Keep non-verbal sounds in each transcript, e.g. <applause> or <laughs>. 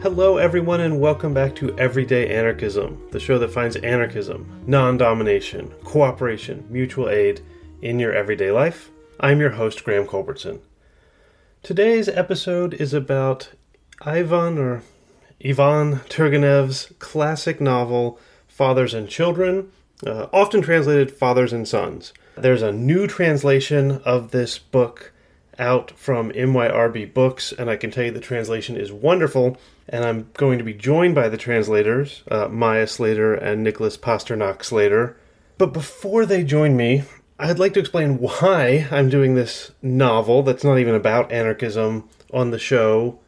Hello, everyone, and welcome back to Everyday Anarchism, the show that finds anarchism, non domination, cooperation, mutual aid in your everyday life. I'm your host, Graham Culbertson. Today's episode is about Ivan or Ivan Turgenev's classic novel, Fathers and Children, uh, often translated Fathers and Sons. There's a new translation of this book out from NYRB Books, and I can tell you the translation is wonderful. And I'm going to be joined by the translators, uh, Maya Slater and Nicholas Pasternak Slater. But before they join me, I'd like to explain why I'm doing this novel that's not even about anarchism on the show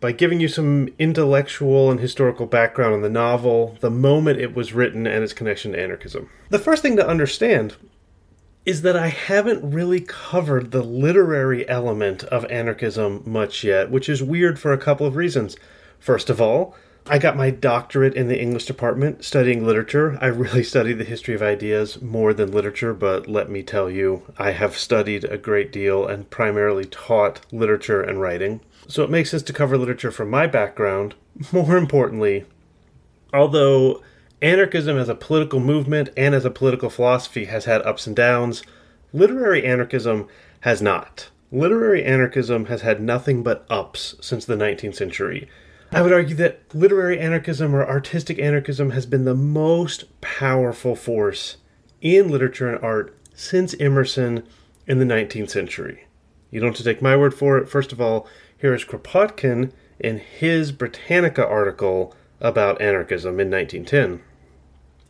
by giving you some intellectual and historical background on the novel, the moment it was written, and its connection to anarchism. The first thing to understand is that I haven't really covered the literary element of anarchism much yet, which is weird for a couple of reasons. First of all, I got my doctorate in the English department studying literature. I really <laughs> studied the history of ideas more than literature, but let me tell you, I have studied a great deal and primarily taught literature and writing. So it makes sense to cover literature from my background. <laughs> More importantly, although Anarchism as a political movement and as a political philosophy has had ups and downs. Literary anarchism has not. Literary anarchism has had nothing but ups since the 19th century. I would argue that literary anarchism or artistic anarchism has been the most powerful force in literature and art since Emerson in the 19th century. You don't have to take my word for it. First of all, here is Kropotkin in his Britannica article about anarchism in 1910.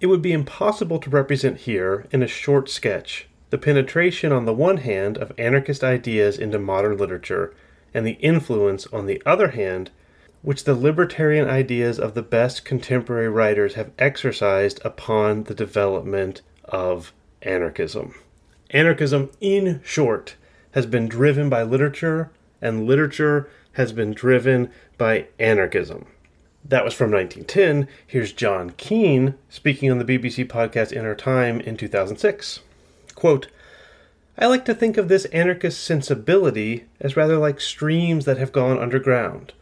It would be impossible to represent here, in a short sketch, the penetration on the one hand of anarchist ideas into modern literature, and the influence, on the other hand, which the libertarian ideas of the best contemporary writers have exercised upon the development of anarchism. Anarchism, in short, has been driven by literature, and literature has been driven by anarchism. That was from 1910. Here's John Keane speaking on the BBC podcast In Our Time in 2006. Quote, I like to think of this anarchist sensibility as rather like streams that have gone underground.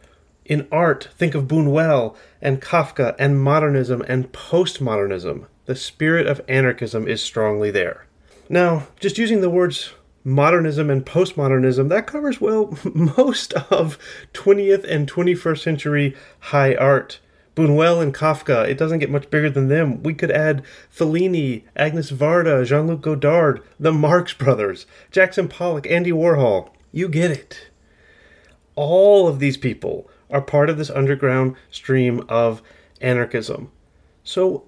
In art, think of Buñuel and Kafka and modernism and postmodernism. The spirit of anarchism is strongly there. Now, just using the words modernism and postmodernism, that covers, well, <laughs> most of 20th and 21st century high art. Buñuel and Kafka, it doesn't get much bigger than them. We could add Fellini, Agnes Varda, Jean Luc Godard, the Marx Brothers, Jackson Pollock, Andy Warhol. You get it. All of these people are part of this underground stream of anarchism. So,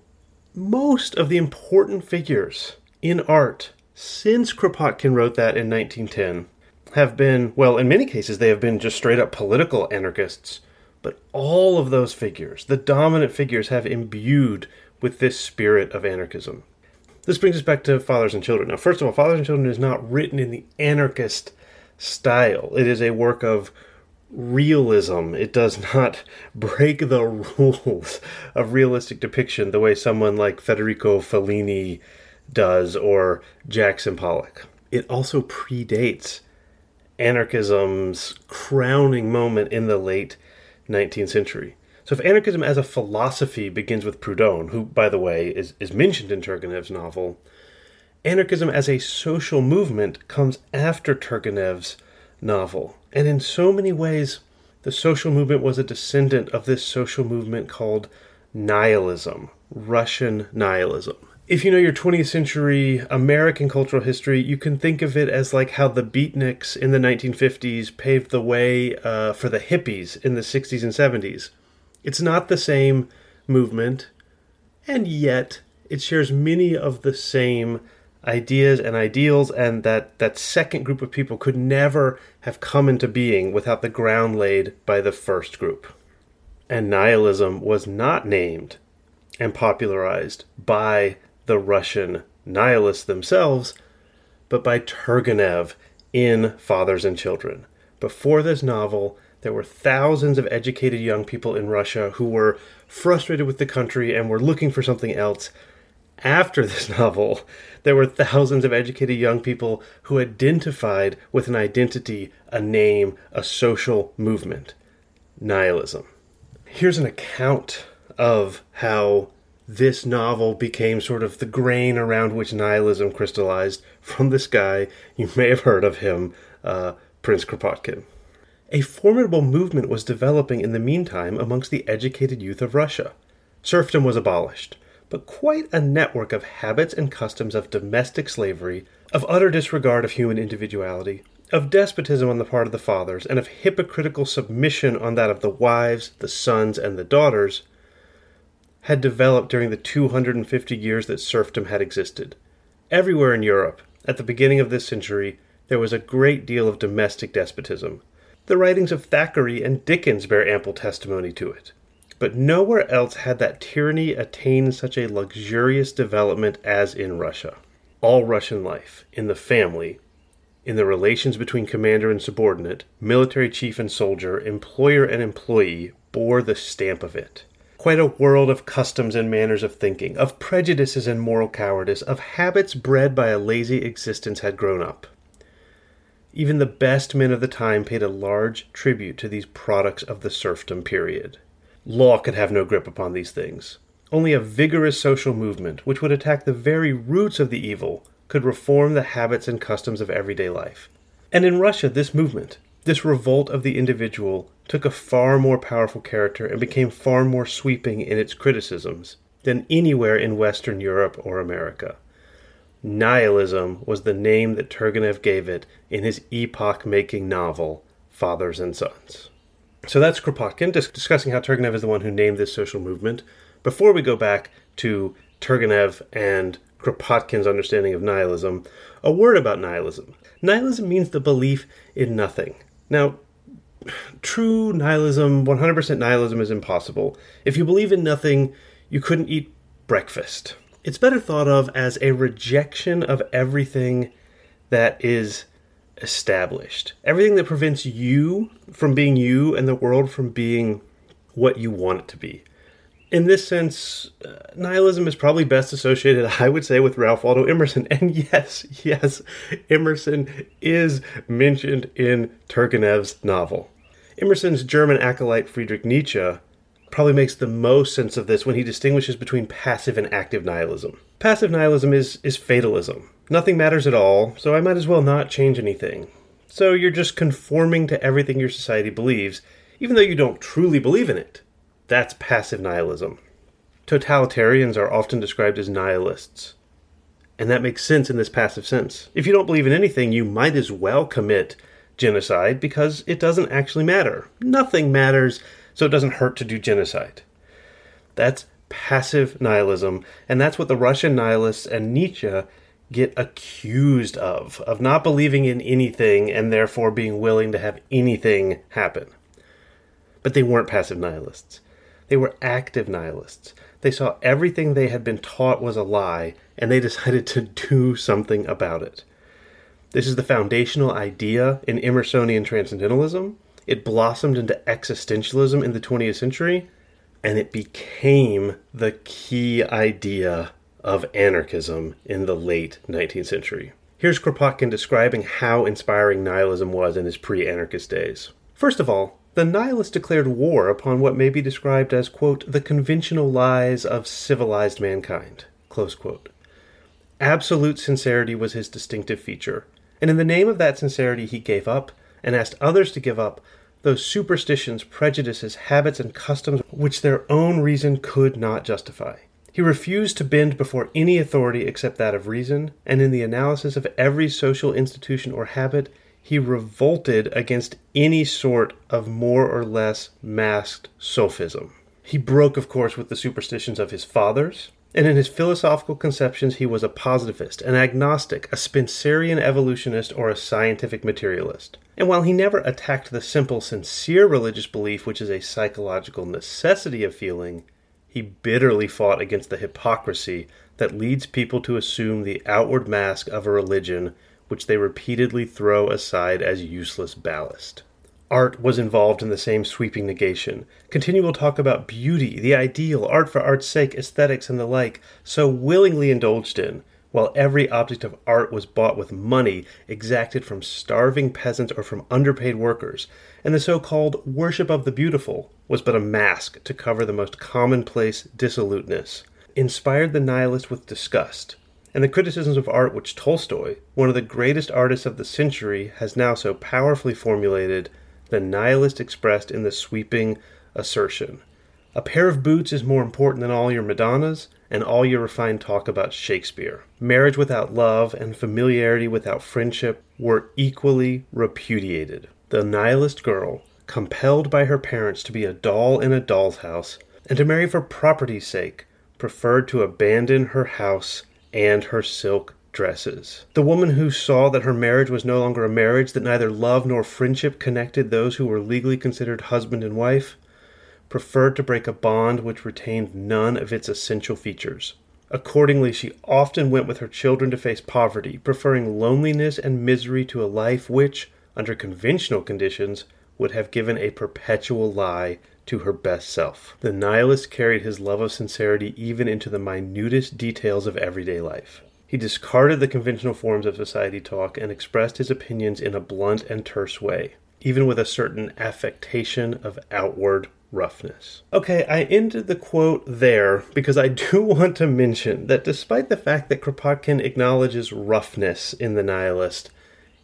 most of the important figures in art since Kropotkin wrote that in 1910 have been, well, in many cases, they have been just straight up political anarchists. But all of those figures, the dominant figures, have imbued with this spirit of anarchism. This brings us back to Fathers and Children. Now, first of all, Fathers and Children is not written in the anarchist style, it is a work of realism. It does not <laughs> break the rules of realistic depiction the way someone like Federico Fellini does or Jackson Pollock. It also predates anarchism's crowning moment in the late 19th century. So if anarchism as a philosophy begins with Proudhon, who, by the way, is, is mentioned in Turgenev's novel, anarchism as a social movement comes after Turgenev's novel. And in so many ways, the social movement was a descendant of this social movement called nihilism, Russian nihilism if you know your 20th century American cultural history, you can think of it as like how the beatniks in the 1950s paved the way uh, for the hippies in the 60s and 70s. It's not the same movement, and yet it shares many of the same ideas and ideals, and that, that second group of people could never have come into being without the ground laid by the first group. And nihilism was not named and popularized by the Russian nihilists themselves, but by Turgenev in Fathers and Children. Before this novel, there were thousands of educated young people in Russia who were frustrated with the country and were looking for something else. After this <laughs> novel, there were thousands of educated young people who identified with an identity, a name, a social movement nihilism. here's an account of how this novel became sort of the grain around which nihilism crystallized from this guy. You may have heard of him, uh, Prince Kropotkin. A formidable movement was developing in the meantime amongst the educated youth of Russia. Serfdom was abolished, but quite a network of habits and customs of domestic slavery, of utter disregard of human individuality, of despotism on the part of the fathers, and of hypocritical submission on that of the wives, the sons, and the daughters had developed during the 250 years that serfdom had existed. Everywhere in Europe, at the beginning of this century, there was a great deal of domestic despotism. The writings of Thackeray and Dickens bear ample testimony to it. But nowhere else had that tyranny attained such a luxurious development as in Russia. All Russian life, in the family, in the relations between commander and subordinate, military chief and soldier, employer and employee, bore the stamp of it quite a world of customs and manners of thinking, of prejudices and moral cowardice, of habits bred by a lazy existence had grown up. Even the best men of the time paid a large tribute to these products of the serfdom period. Law could have no grip upon these things. Only a vigorous social movement, which would attack the very roots of the evil, could reform the habits and customs of everyday life. And in Russia, this movement, this revolt of the individual took a far more powerful character and became far more sweeping in its criticisms than anywhere in Western Europe or America. Nihilism was the name that Turgenev gave it in his epoch making novel, Fathers and Sons. So that's Kropotkin dis- discussing how Turgenev is the one who named this social movement. Before we go back to Turgenev and Kropotkin's understanding of nihilism, a word about nihilism. Nihilism means the belief in nothing. Now, true nihilism, 100% nihilism is impossible. If you believe in nothing, you couldn't eat breakfast. It's better thought of as a rejection of everything that is established. Everything that prevents you from being you and the world from being what you want it to be in this sense, uh, nihilism is probably best associated, <laughs> I would say, with Ralph Waldo Emerson. <laughs> And yes, yes, Emerson is mentioned in Turgenev's novel. Emerson's German acolyte Friedrich Nietzsche probably makes the most sense of this when he distinguishes between passive and active nihilism. Passive nihilism is, is fatalism. Nothing matters at all, so I might as well not change anything. So you're just conforming to everything your society believes, even though you don't truly believe in it. That's passive nihilism. Totalitarians are often described as nihilists. And that makes sense in this passive sense. If you don't believe in anything, you might as well commit genocide because it doesn't actually matter. Nothing matters, so it doesn't hurt to do genocide. That's passive nihilism, and that's what the Russian nihilists and Nietzsche get accused of of not believing in anything and therefore being willing to have anything happen. But they weren't passive nihilists. They were active nihilists. They saw everything they had been taught was a lie, and they <laughs> decided to do something about it. This is the foundational idea in Emersonian transcendentalism. It blossomed into existentialism in the 20th century, and it became the key idea of anarchism in the late 19th century. Here's Kropotkin describing how inspiring nihilism was in his pre anarchist days. First of all, the nihilists declared war upon what may be described as, quote, the conventional lies of civilized mankind, close quote. Absolute sincerity was his distinctive feature, and in the name of that sincerity he gave up, and asked others to give up, those superstitions, prejudices, habits, and customs which their own reason could not justify. He refused to bend before any authority except that of reason, and in the analysis of every social institution or habit, he revolted against any sort of more or less masked sophism. He broke, of course, with the superstitions of his fathers, and in his philosophical conceptions he was a positivist, an agnostic, a Spencerian evolutionist, or a scientific materialist. And while he never attacked the simple, sincere religious belief which is a psychological necessity of feeling, he bitterly fought against the hypocrisy that leads people to assume the outward mask of a religion which they repeatedly throw aside as useless ballast. Art was involved in the same sweeping negation. Continual talk about beauty, the ideal, art for art's sake, aesthetics, and the like, so willingly indulged in, while every object of art was bought with money exacted from starving peasants or from underpaid workers, and the so called worship of the beautiful was but a mask to cover the most commonplace dissoluteness, inspired the nihilist with disgust. And the criticisms of art which Tolstoy, one of the greatest artists of the century, has now so powerfully formulated, the nihilist expressed in the sweeping assertion. A pair of boots is more important than all your Madonnas and all your refined talk about Shakespeare. Marriage without love and familiarity without friendship were equally repudiated. The nihilist girl, compelled by her parents to be a doll in a doll's house and to marry for property's sake, preferred to abandon her house and her silk dresses. The woman who saw that her marriage was no longer a marriage, that neither love nor friendship connected those who were legally considered husband and wife, preferred to break a bond which retained none of its essential features. Accordingly, she often went with her children to face poverty, preferring loneliness and misery to a life which, under conventional conditions, would have given a perpetual lie to her best self. The nihilist carried his love of sincerity even into the minutest details of everyday life. He discarded the conventional forms of society talk and expressed his opinions in a blunt and terse way, even with a certain affectation of outward roughness. Okay, I ended the quote there because I do <laughs> want to mention that despite the fact that Kropotkin acknowledges roughness in The Nihilist,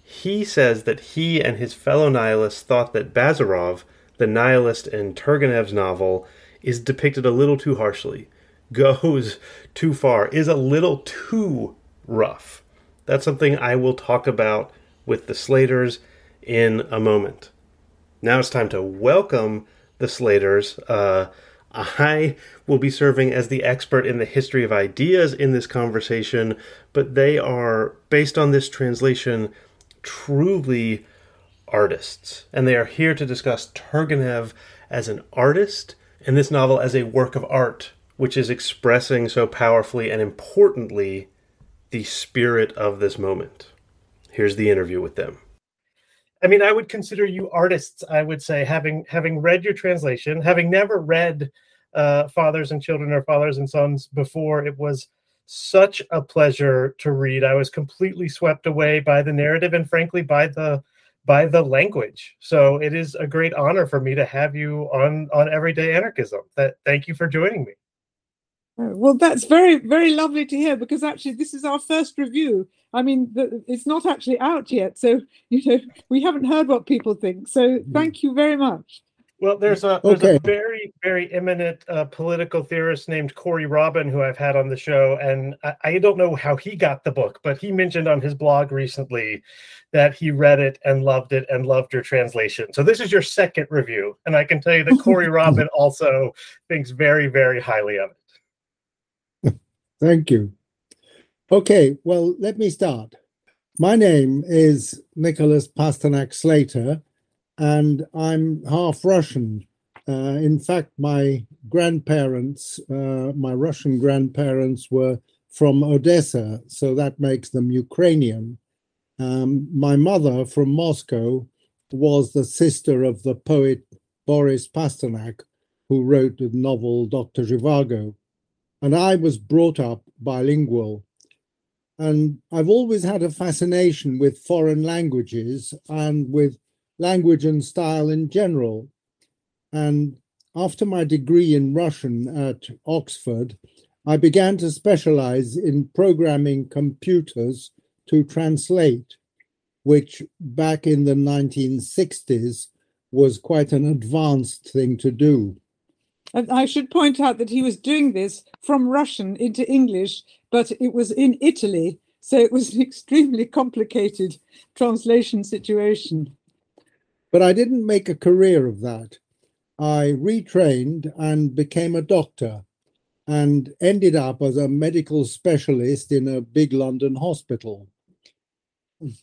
he says that he and his fellow nihilists thought that Bazarov, the nihilist in Turgenev's novel, is depicted a little too harshly, <laughs> goes too far, is a little too rough. That's something I will talk about with the Slaters in a moment. Now it's time to welcome the Slaters. Uh, I will be serving as the expert in the history of ideas in this conversation, but they are, based on this translation, truly artists. And they are here to discuss Turgenev as an artist and this novel as a work of art, which is expressing so powerfully and importantly the spirit of this moment. Here's the interview with them. I mean, I would consider you artists. I would say, having having read your translation, having never read uh, Fathers and Children or Fathers and Sons before, it was such a pleasure to read. I was completely swept away by the narrative and, frankly, by the by the language. So it is a great honor for me to have you on on Everyday Anarchism. That thank you for joining me. Well, that's very, very lovely to hear because actually, this is our first review. I mean, the, it's not actually out yet. So, you know, we haven't heard what people think. So, hmm. thank you very much. Well, there's a, there's okay. a very, very eminent uh, political theorist named Corey Robin who I've had on the show. And I, I don't know how he got the book, but he mentioned on his blog recently that he read it and loved it and loved your translation. So, this is your second review. And I can tell you that <laughs> Corey Robin also thinks very, very highly of it. Thank you. Okay, well, let me start. My name is Nicholas Pasternak Slater, and I'm half Russian. Uh, in fact, my grandparents, uh, my Russian grandparents, were from Odessa, so that makes them Ukrainian. Um, my mother from Moscow was the sister of the poet Boris Pasternak, who wrote the novel Dr. Zhivago. And I was brought up bilingual. And I've always had a fascination with foreign languages and with language and style in general. And after my degree in Russian at Oxford, I began to specialize in programming computers to translate, which back in the 1960s was quite an advanced thing to do. And I should point out that he was doing this from Russian into English, but it was in Italy. So it was an <laughs> extremely complicated translation situation. But I didn't make a career of that. I retrained and became a doctor and ended up as a medical specialist in a big London hospital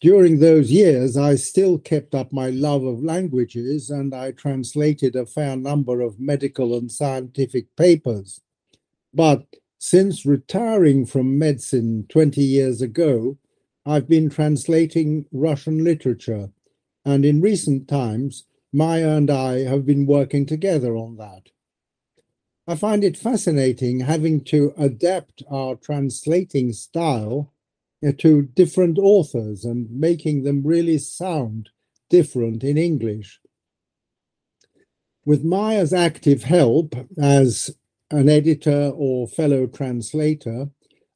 during those years, I still kept up my love of languages and I translated a fair number of medical and scientific papers. But since retiring from medicine 20 years ago, I've been translating Russian literature. And in recent times, Maya and I have been working together on that. I find it fascinating having to adapt our translating style uh, to different authors and making them really sound different in English. With Maya's active help as an editor or fellow translator,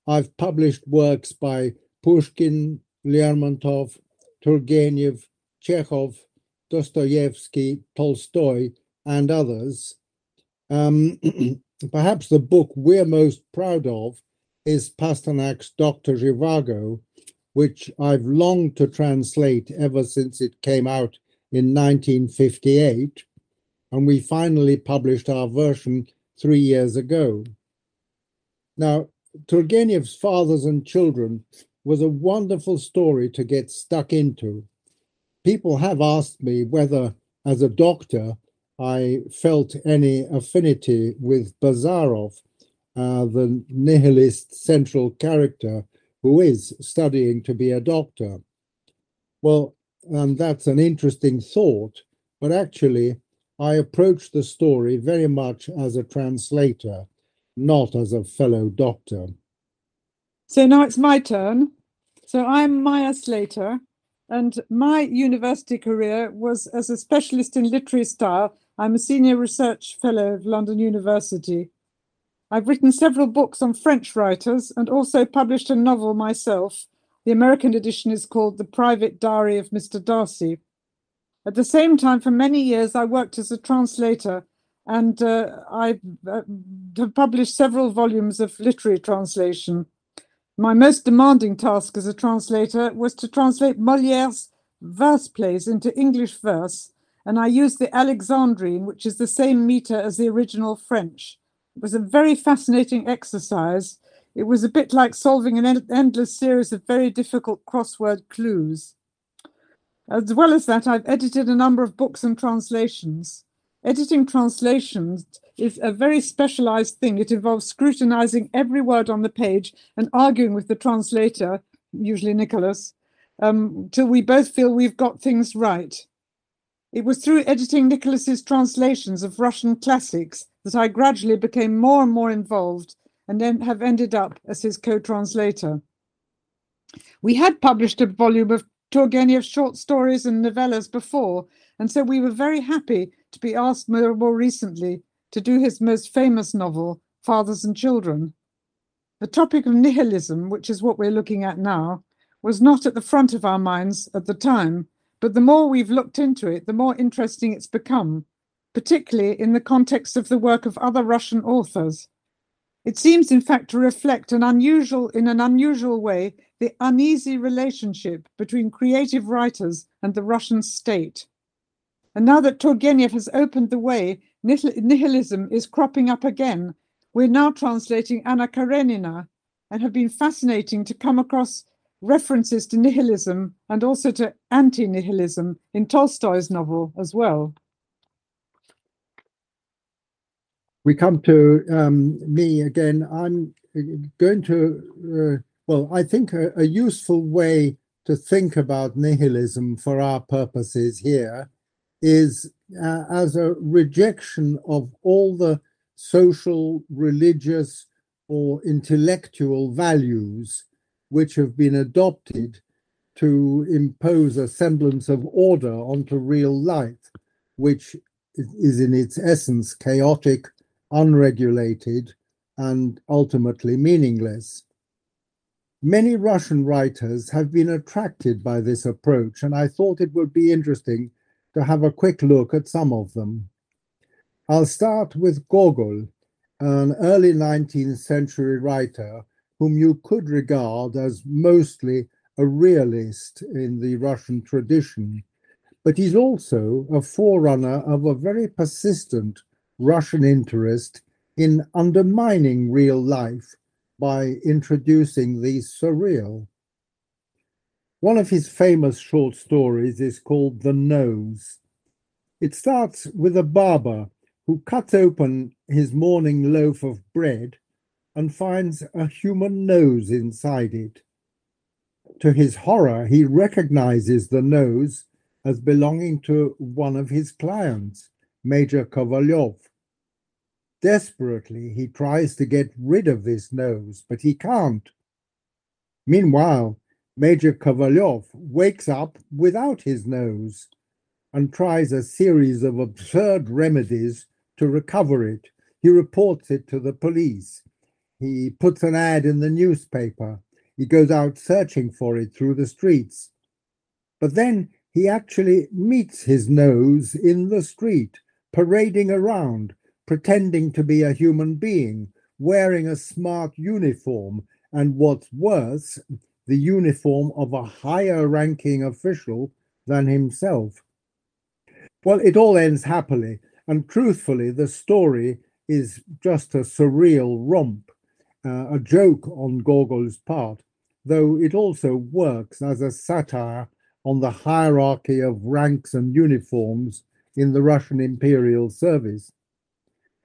I've published works by Pushkin, Lermontov, Turgenev, Chekhov, Dostoevsky, Tolstoy, and others. Um, <clears throat> perhaps the book we're most proud of is Pasternak's Dr. Zhivago, which I've longed to translate ever since it came out in 1958. And we finally published our version three years ago. Now, Turgenev's Fathers and Children was a wonderful story to get stuck into. People have asked me whether, as a doctor, I felt any affinity with Bazarov, uh, the nihilist central character who is studying to be a doctor. Well, and that's an interesting thought, but actually, I approach the story very much as a translator, not as a fellow doctor. So now it's my turn. So I'm Maya Slater, and my university career was as a specialist in literary style. I'm a senior research fellow of London University. I've written several books on French writers and also published a novel myself. The American edition is called The Private Diary of Mr. Darcy. At the same time, for many years, I worked as a translator and uh, I uh, have published several volumes of literary translation. My most demanding task as a translator was to translate Moliere's verse plays into English verse, and I used the Alexandrine, which is the same meter as the original French. It was a very fascinating exercise. It was a bit like solving an en- endless series of very difficult crossword clues. As well as that, I've edited a number of books and translations. Editing translations is a very specialized thing. It involves scrutinizing every word on the page and arguing with the translator, usually Nicholas, um, till we both feel we've got things right. It was through editing Nicholas's translations of Russian classics that I gradually became more and more involved and then have ended up as his co-translator. We had published a volume of Turgenev's short stories and novellas before, and so we were very happy to be asked more, more recently to do his most famous novel, Fathers and Children. The topic of nihilism, which is what we're looking at now, was not at the front of our minds at the time, but the more we've looked into it, the more interesting it's become, particularly in the context of the work of other Russian authors. It seems, in fact, to reflect an unusual, in an unusual way, the uneasy relationship between creative writers and the Russian state. And now that Turgenev has opened the way, nihilism is cropping up again. We're now translating Anna Karenina and have been fascinating to come across references to nihilism and also to anti nihilism in Tolstoy's novel as well. We come to um, me again. I'm going to, uh, well, I think a, a useful way to think about nihilism for our purposes here is uh, as a rejection of all the social, religious, or intellectual values which have been adopted to impose a semblance of order onto real life, which is in its essence chaotic, unregulated, and ultimately meaningless. Many Russian writers have been attracted by this approach, and I thought it would be interesting to have a quick look at some of them. I'll start with Gogol, an early 19th century writer whom you could regard as mostly a realist in the Russian tradition, but he's also a forerunner of a very persistent Russian interest in undermining real life by introducing the surreal. One of his famous short stories is called The Nose. It starts with a barber who cuts open his morning loaf of bread and finds a human nose inside it. To his horror, he recognizes the nose as belonging to one of his clients, Major Kovalyov. Desperately, he tries to get rid of this nose, but he can't. Meanwhile, Major Kovalyov wakes up without his nose and tries a series of absurd remedies to recover it. He reports it to the police. He puts an ad in the newspaper. He goes out searching for it through the streets. But then he actually meets his nose in the street, parading around, pretending to be a human being, wearing a smart uniform, and what's worse, the uniform of a higher ranking official than himself. Well, it all ends happily, and truthfully, the story is just a surreal romp, uh, a joke on Gogol's part, though it also works as a satire on the hierarchy of ranks and uniforms in the Russian imperial service.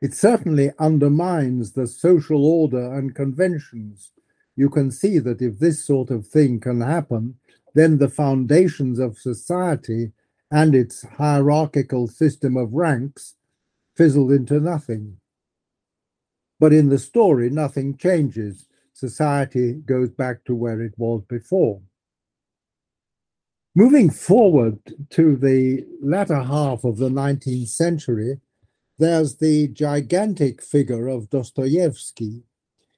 It certainly undermines the social order and conventions. You can see that if this sort of thing can happen, then the foundations of society and its hierarchical system of ranks fizzled into nothing. But in the story, nothing changes. Society goes back to where it was before. Moving forward to the latter half of the 19th century, there's the gigantic figure of Dostoevsky.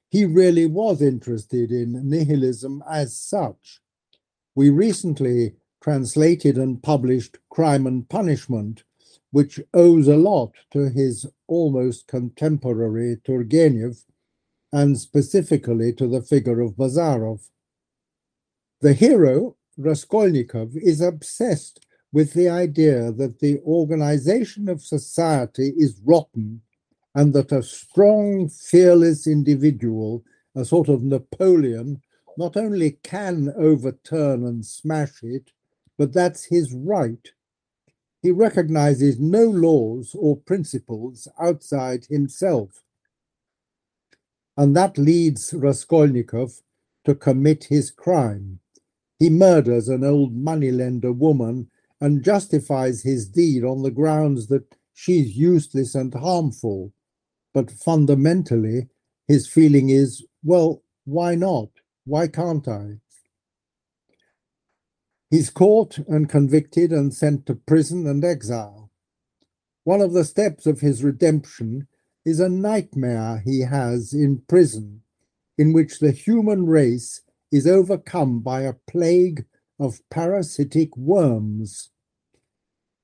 He really was interested in nihilism as such. We recently translated and published Crime and Punishment, which owes a lot to his almost contemporary Turgenev, and specifically to the figure of Bazarov. The hero, Raskolnikov, is obsessed with the idea that the organization of society is rotten and that a strong, fearless individual, a sort of Napoleon, not only can overturn and smash it, but that's his right. He recognizes no laws or principles outside himself. And that leads Raskolnikov to commit his crime. He murders an old moneylender woman and justifies his deed on the grounds that she's useless and harmful. But fundamentally, his feeling is, well, why not? Why can't I? He's caught and convicted and sent to prison and exile. One of the steps of his redemption is a nightmare he has in prison, in which the human race is overcome by a plague of parasitic worms.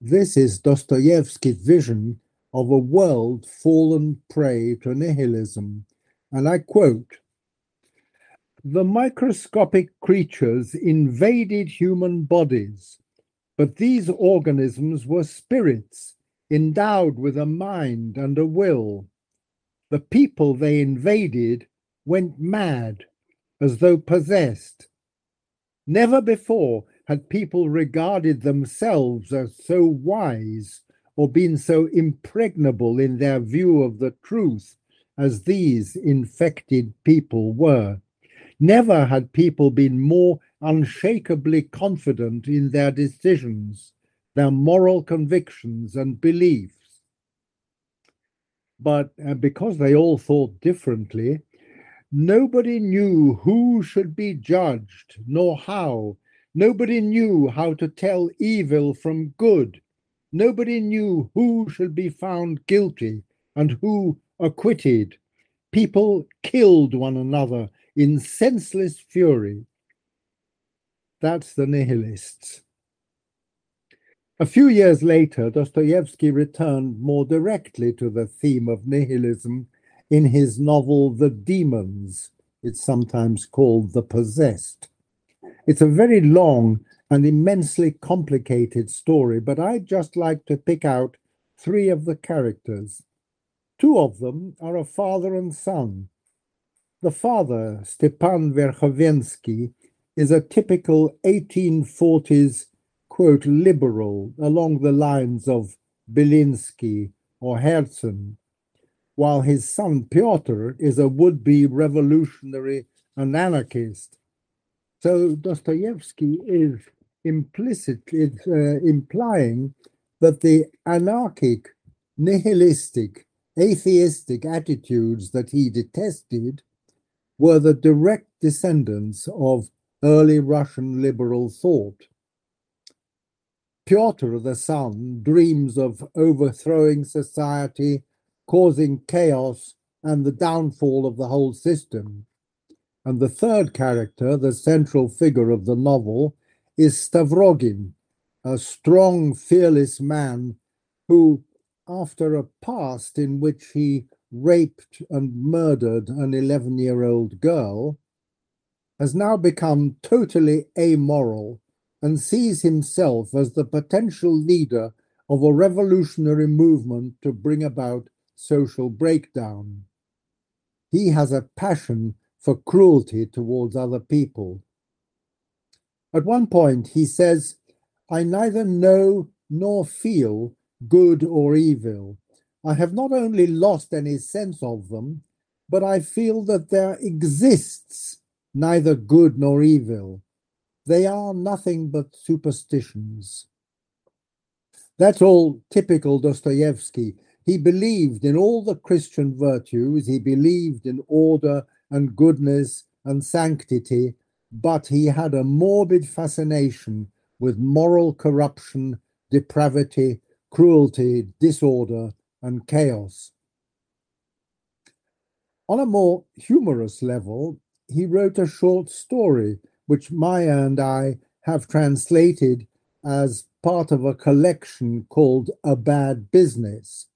This is Dostoevsky's vision of a world fallen prey to nihilism, and I quote the microscopic creatures invaded human bodies, but these organisms were spirits endowed with a mind and a will. The people they invaded went mad as though possessed. Never before had people regarded themselves as so wise or been so impregnable in their view of the truth as these infected people were. Never had people been more unshakably confident in their decisions, their moral convictions and beliefs. But uh, because they all thought differently, nobody knew who should be judged nor how. Nobody knew how to tell evil from good. Nobody knew who should be found guilty and who acquitted. People killed one another in senseless fury. That's the nihilists. A few years later, Dostoevsky returned more directly to the theme of nihilism in his novel The Demons. It's sometimes called The Possessed. It's a very long and immensely complicated story, but I'd just like to pick out three of the characters. Two of them are a father and son, the father, Stepan Verhovensky, is a typical 1840s, quote, liberal along the lines of Belinsky or Herzen, while his son Pyotr is a would be revolutionary and anarchist. So Dostoevsky is implicitly uh, implying that the anarchic, nihilistic, atheistic attitudes that he detested were the direct descendants of early Russian liberal thought. Pyotr the son dreams of overthrowing society, causing chaos and the downfall of the whole system. And the third character, the central figure of the novel, is Stavrogin, a strong, fearless man who, after a past in which he raped and murdered an 11 year old girl, has now become totally amoral and sees himself as the potential leader of a revolutionary movement to bring about social breakdown. He has a passion for cruelty towards other people. At one point, he says, I neither know nor feel good or evil. I have not only lost any sense of them, but I feel that there exists neither good nor evil. They are nothing but superstitions. That's all typical Dostoevsky. He believed in all the Christian virtues, he believed in order and goodness and sanctity, but he had a morbid fascination with moral corruption, depravity, cruelty, disorder, and chaos. On a more humorous level, he wrote a short story which Maya and I have translated as part of a collection called A Bad Business.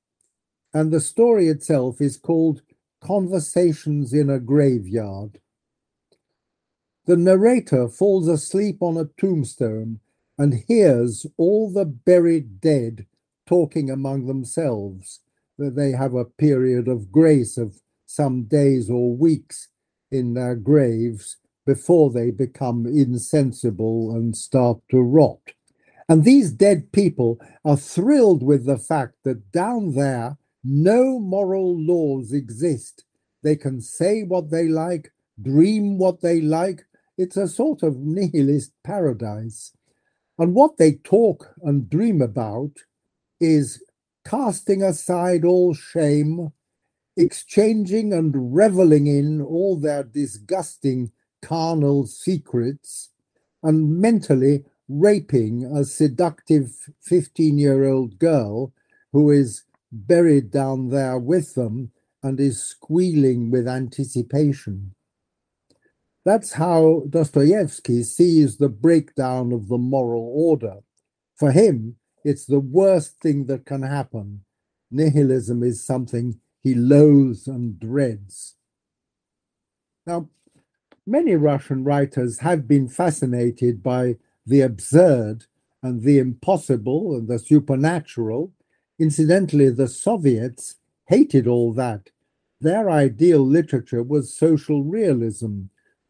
And the story itself is called Conversations in a Graveyard. The narrator falls asleep on a tombstone and hears all the buried dead talking among themselves, that they have a period of grace of some days or weeks in their graves before they become insensible and start to rot. And these dead people are thrilled with the fact that down there, no moral laws exist. They can say what they like, dream what they like. It's a sort of nihilist paradise. And what they talk and dream about is casting aside all shame, exchanging and reveling in all their disgusting carnal secrets and mentally raping a seductive 15 year old girl who is buried down there with them and is squealing with anticipation. That's how Dostoevsky sees the breakdown of the moral order. For him, it's the worst thing that can happen. Nihilism is something he loathes and dreads. Now, Many Russian writers have been fascinated by the absurd and the impossible and the supernatural. Incidentally, the Soviets hated all that. Their ideal literature was social realism,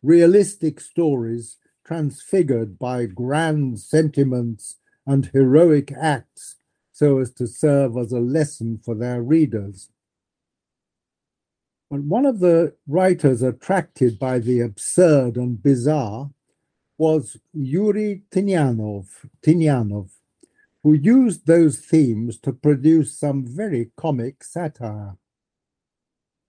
realistic stories transfigured by grand sentiments and heroic acts so as to serve as a lesson for their readers. But one of the writers attracted by the absurd and bizarre was Yuri Tynyanov, Tynyanov, who used those themes to produce some very comic satire.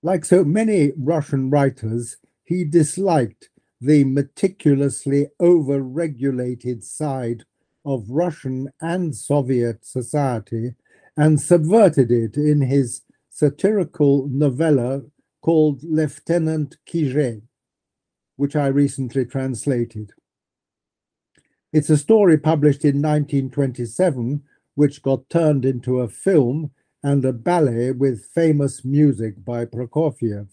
Like so many Russian writers, he disliked the meticulously over-regulated side of Russian and Soviet society and subverted it in his satirical novella called Lieutenant Kizhe, which I recently translated. It's a story published in 1927, which got turned into a film and a ballet with famous music by Prokofiev.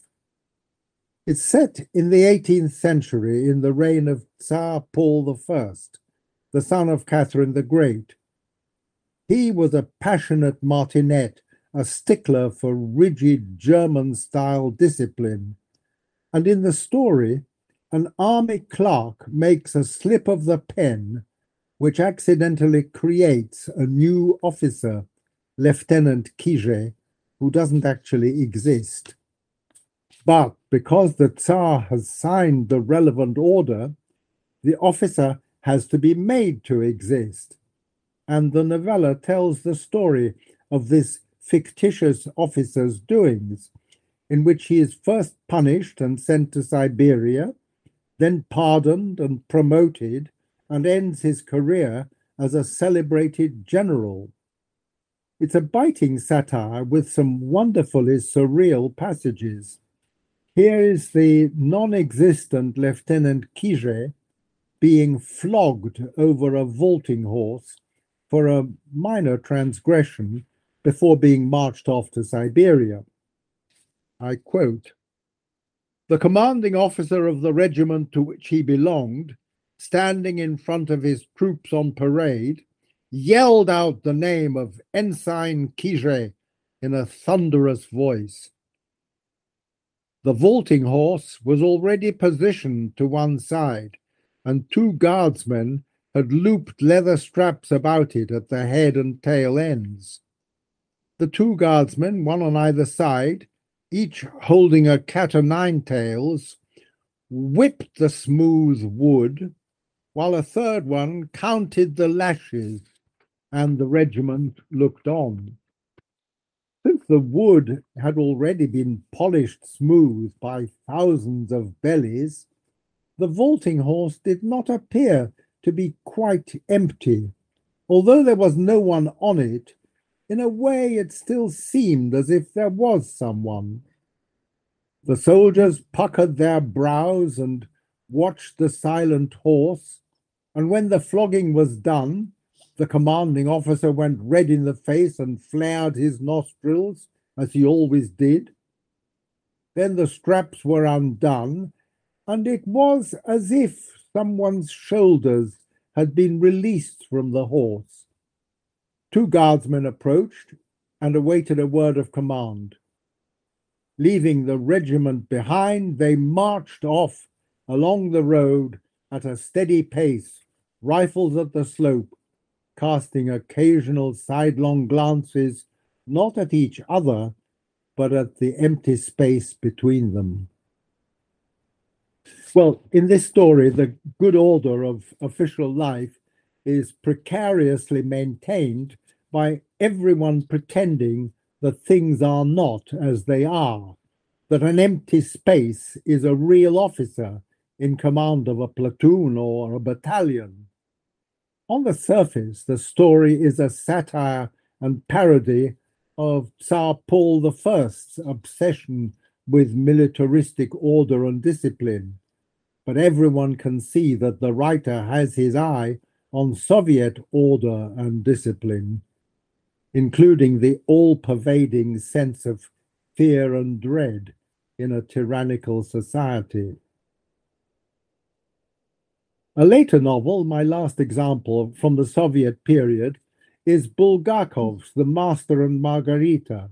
It's set in the 18th century in the reign of Tsar Paul I, the son of Catherine the Great. He was a passionate martinet a stickler for rigid German style discipline. And in the story, an army clerk makes a slip of the pen which accidentally creates a new officer, Lieutenant Kizhe, who doesn't actually exist. But because the Tsar has signed the relevant order, the officer has to be made to exist. And the novella tells the story of this fictitious officer's doings, in which he is first punished and sent to Siberia, then pardoned and promoted, and ends his career as a celebrated general. It's a biting satire with some wonderfully surreal passages. Here is the non existent Lieutenant Kije being flogged over a vaulting horse for a minor transgression before being marched off to Siberia. I quote The commanding officer of the regiment to which he belonged, standing in front of his troops on parade, yelled out the name of Ensign Kije in a thunderous voice. The vaulting horse was already positioned to one side, and two guardsmen had looped leather straps about it at the head and tail ends. The two guardsmen, one on either side, each holding a cat o' nine tails, whipped the smooth wood, while a third one counted the lashes and the regiment looked on. Since the wood had already been polished smooth by thousands of bellies, the vaulting horse did not appear to be quite empty. Although there was no one on it, in a way it still seemed as if there was someone. The soldiers puckered their brows and watched the silent horse, and when the flogging was done, the commanding officer went red in the face and flared his nostrils, as he always did. Then the straps were undone, and it was as if someone's shoulders had been released from the horse. Two guardsmen approached and awaited a word of command. Leaving the regiment behind, they marched off along the road at a steady pace, rifles at the slope, casting occasional sidelong glances not at each other, but at the empty space between them. Well, in this story, the good order of official life is precariously maintained by everyone pretending that things are not as they are, that an empty space is a real officer in command of a platoon or a battalion, on the surface, the story is a satire and parody of Tsar Paul I's obsession with militaristic order and discipline. But everyone can see that the writer has his eye on Soviet order and discipline, including the all pervading sense of fear and dread in a tyrannical society. A later novel, my last example from the Soviet period, is Bulgakov's The Master and Margarita,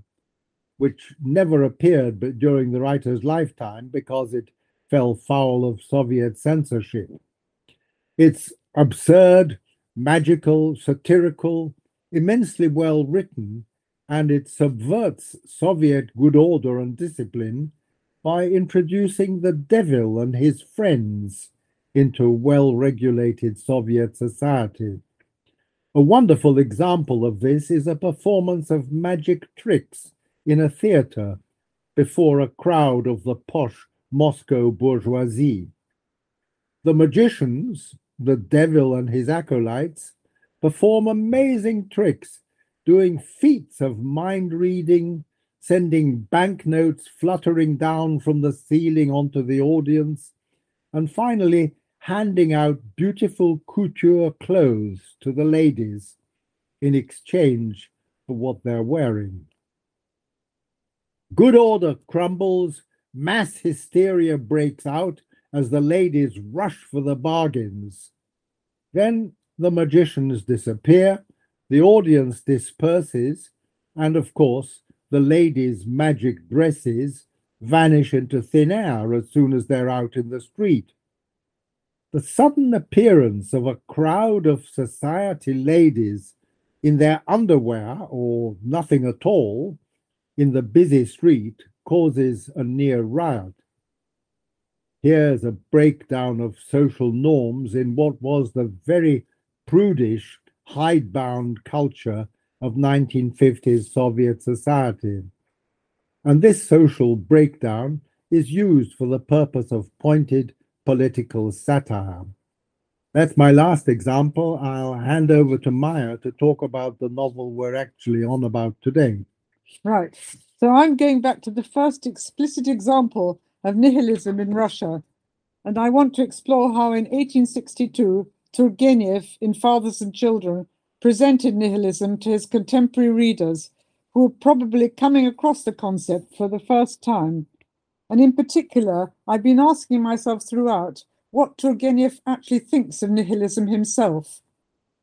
which never appeared but during the writer's lifetime because it fell foul of Soviet censorship. It's absurd, magical, satirical, immensely well written, and it subverts Soviet good order and discipline by introducing the devil and his friends into well regulated Soviet society. A wonderful example of this is a performance of magic tricks in a theatre before a crowd of the posh Moscow bourgeoisie. The magicians, the devil and his acolytes, perform amazing tricks, doing feats of mind reading, sending banknotes fluttering down from the ceiling onto the audience, and finally handing out beautiful couture clothes to the ladies in exchange for what they're wearing. Good order crumbles, mass hysteria breaks out as the ladies rush for the bargains. Then the magicians disappear, the audience disperses, and of course, the ladies' magic dresses vanish into thin air as soon as they're out in the street the sudden appearance of a crowd of society ladies in their underwear or nothing at all in the busy street causes a near riot. Here's a breakdown of social norms in what was the very prudish, hidebound culture of 1950s Soviet society. And this social breakdown is used for the purpose of pointed political satire. That's my last example. I'll hand over to Maya to talk about the novel we're actually on about today. Right. So I'm going back to the first explicit example of nihilism in Russia. And I want to explore how in 1862, Turgenev in Fathers and Children presented nihilism to his contemporary readers who were probably coming across the concept for the first time. And in particular, I've been asking myself throughout what Turgenev actually thinks of nihilism himself.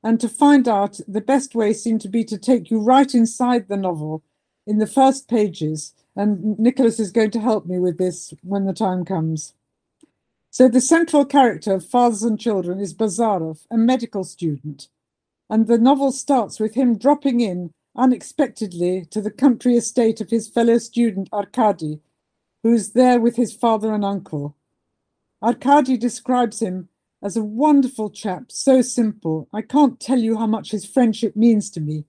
And to find out, the best way seemed to be to take you right inside the novel in the first pages. And Nicholas is going to help me with this when the time comes. So, the central character of Fathers and Children is Bazarov, a medical student. And the novel starts with him dropping in unexpectedly to the country estate of his fellow student Arkady, who is there with his father and uncle. Arkady describes him as a wonderful chap, so simple. I can't tell you how much his friendship means to me.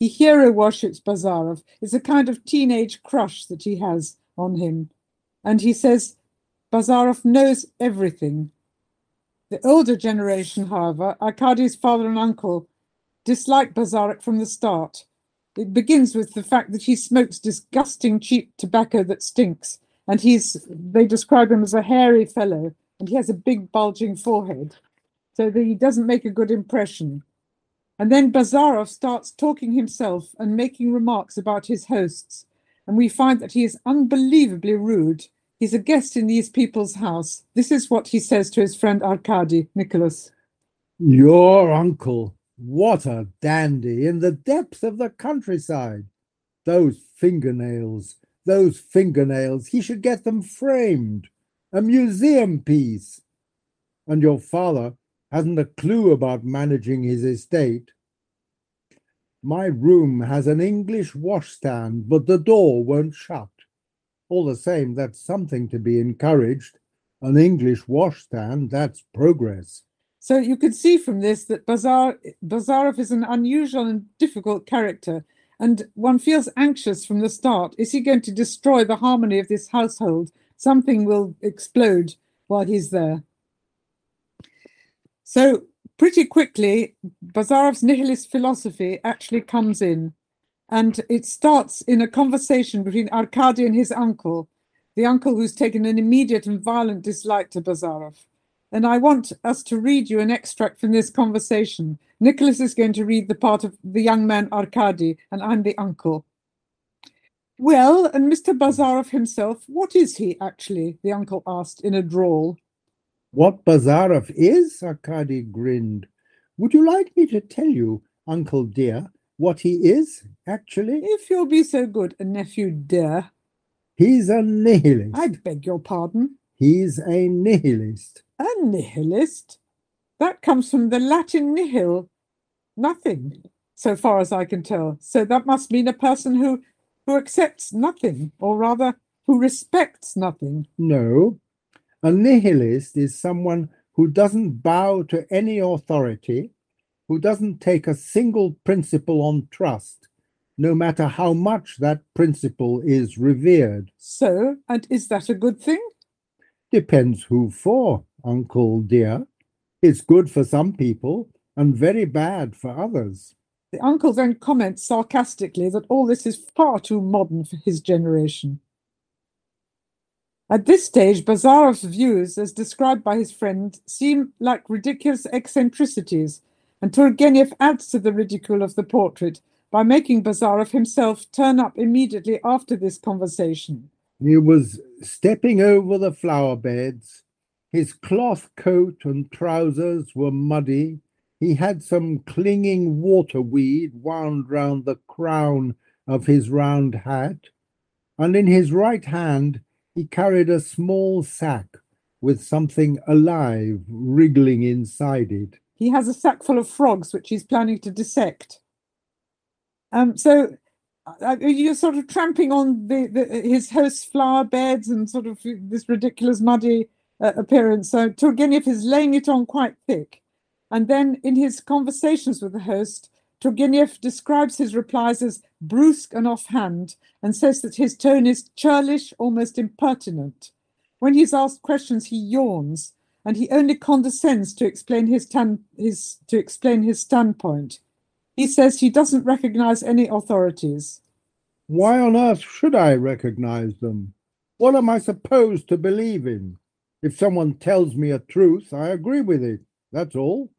He hero worships Bazarov. It's a kind of teenage crush that he has on him. And he says Bazarov knows everything. The older generation, however, Arkady's father and uncle, dislike Bazarov from the start. It begins with the fact that he smokes disgusting cheap tobacco that stinks, and he's they describe him as a hairy fellow and he has a big bulging forehead, so that he doesn't make a good impression. And then Bazarov starts talking himself and making remarks about his hosts, and we find that he is unbelievably rude. He's a guest in these people's house. This is what he says to his friend Arkady, Nicholas. Your uncle, what a dandy in the depth of the countryside. Those fingernails, those fingernails, he should get them framed a museum piece. And your father hasn't a clue about managing his estate. My room has an English washstand, but the door won't shut. All the same, that's something to be encouraged. An English washstand, that's progress. So you can see from this that Bazar, Bazarov is an unusual and difficult character, and one feels anxious from the start. Is he going to destroy the harmony of this household something will explode while he's there. So pretty quickly, Bazarov's nihilist philosophy actually comes in, and it starts in a conversation between Arkady and his uncle, the uncle who's taken an immediate and violent dislike to Bazarov. And I want us to read you an extract from this conversation. Nicholas is going to read the part of the young man Arkady, and I'm the uncle. Well, and Mr. Bazarov himself, what is he actually? the uncle asked in a drawl. What Bazarov is? Arkady grinned. Would you like me to tell you, uncle dear, what he is, actually? If you'll be so good, a nephew dear. He's a nihilist. I beg your pardon. He's a nihilist. A nihilist? That comes from the Latin nihil, nothing, so far as I can tell. So that must mean a person who who accepts nothing, or rather, who respects nothing. No. A nihilist is someone who doesn't bow to any authority, who doesn't take a single principle on trust, no matter how much that principle is revered. So, and is that a good thing? Depends who for, uncle dear. It's good for some people and very bad for others. The uncle then comments sarcastically that all this is far too modern for his generation. At this stage, Bazarov's views, as described by his friend, seem like ridiculous eccentricities, and Turgenev adds to the ridicule of the portrait by making Bazarov himself turn up immediately after this conversation. He was stepping over the flower beds. His cloth coat and trousers were muddy, he had some clinging waterweed wound round the crown of his round hat, and in his right hand he carried a small sack with something alive wriggling inside it. He has a sack full of frogs which he's planning to dissect. Um, so uh, you're sort of tramping on the, the, his host's flower beds and sort of this ridiculous muddy uh, appearance. So Turgenev is laying it on quite thick. And then in his conversations with the host, Turgenev describes his replies as brusque and offhand and says that his tone is churlish, almost impertinent. When he's asked questions, he yawns. and he only condescends to explain his, tan- his to explain his standpoint. He says he doesn't recognize any authorities. Why on earth should I recognize them? What am I supposed to believe in? If someone tells me a truth, I agree with it. That's all.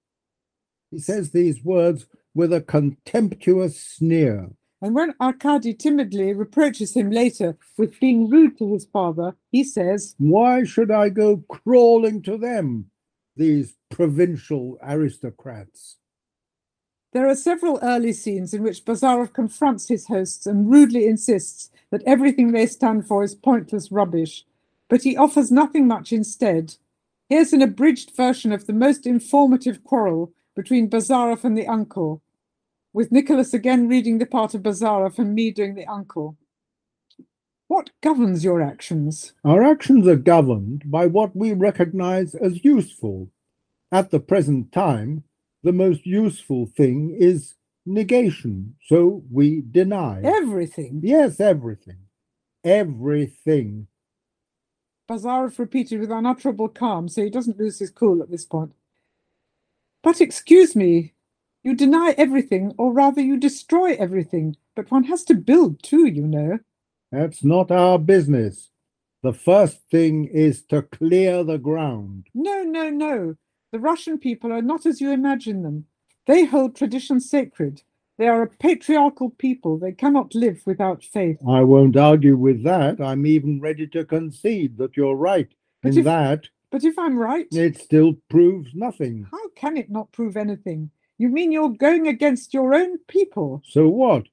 He says these words with a contemptuous sneer. And when Arkady timidly reproaches him later with being rude to his father, he says, Why should I go crawling to them, these provincial aristocrats? There are several early scenes in which Bazarov confronts his hosts and rudely insists that everything they stand for is pointless rubbish, but he offers nothing much instead. Here's an abridged version of the most informative quarrel between Bazarov and the uncle, with Nicholas again reading the part of Bazarov and me doing the uncle. What governs your actions? Our actions are governed by what we recognize as useful. At the present time, the most useful thing is negation, so we deny. Everything. Yes, everything. Everything. Bazarov repeated with unutterable calm, so he doesn't lose his cool at this point. But excuse me, you deny everything, or rather, you destroy everything. But one has to build too, you know. That's not our business. The first thing is to clear the ground. No, no, no. The Russian people are not as you imagine them. They hold tradition sacred. They are a patriarchal people. They cannot live without faith. I won't argue with that. I'm even ready to concede that you're right But in if- that. But if I'm right, It still proves nothing. how can it not prove anything? You mean you're going against your own people? So what?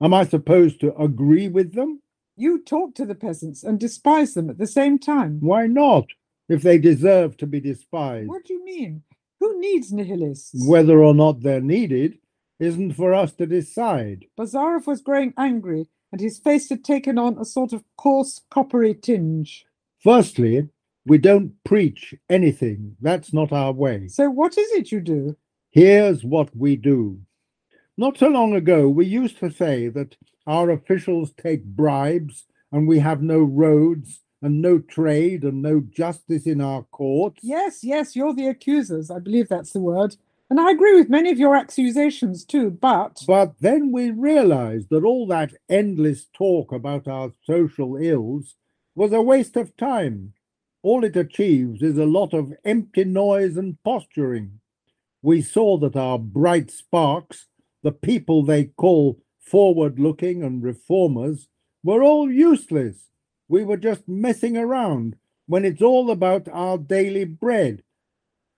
Am I supposed to agree with them? You talk to the peasants and despise them at the same time. Why not? If they deserve to be despised. What do you mean? Who needs nihilists? Whether or not they're needed isn't for us to decide. Bazarov was growing angry, and his face had taken on a sort of coarse, coppery tinge. Firstly, we don't preach anything. That's not our way. So, what is it you do? Here's what we do. Not so long ago, we used to say that our officials take bribes and we have no roads and no trade and no justice in our courts. Yes, yes, you're the accusers. I believe that's the word. And I agree with many of your accusations too, but But then we realized that all that endless talk about our social ills was a waste of time. All it achieves is a lot of empty noise and posturing. We saw that our bright sparks, the people they call forward looking and reformers, were all useless. We were just messing around when it's all about our daily bread.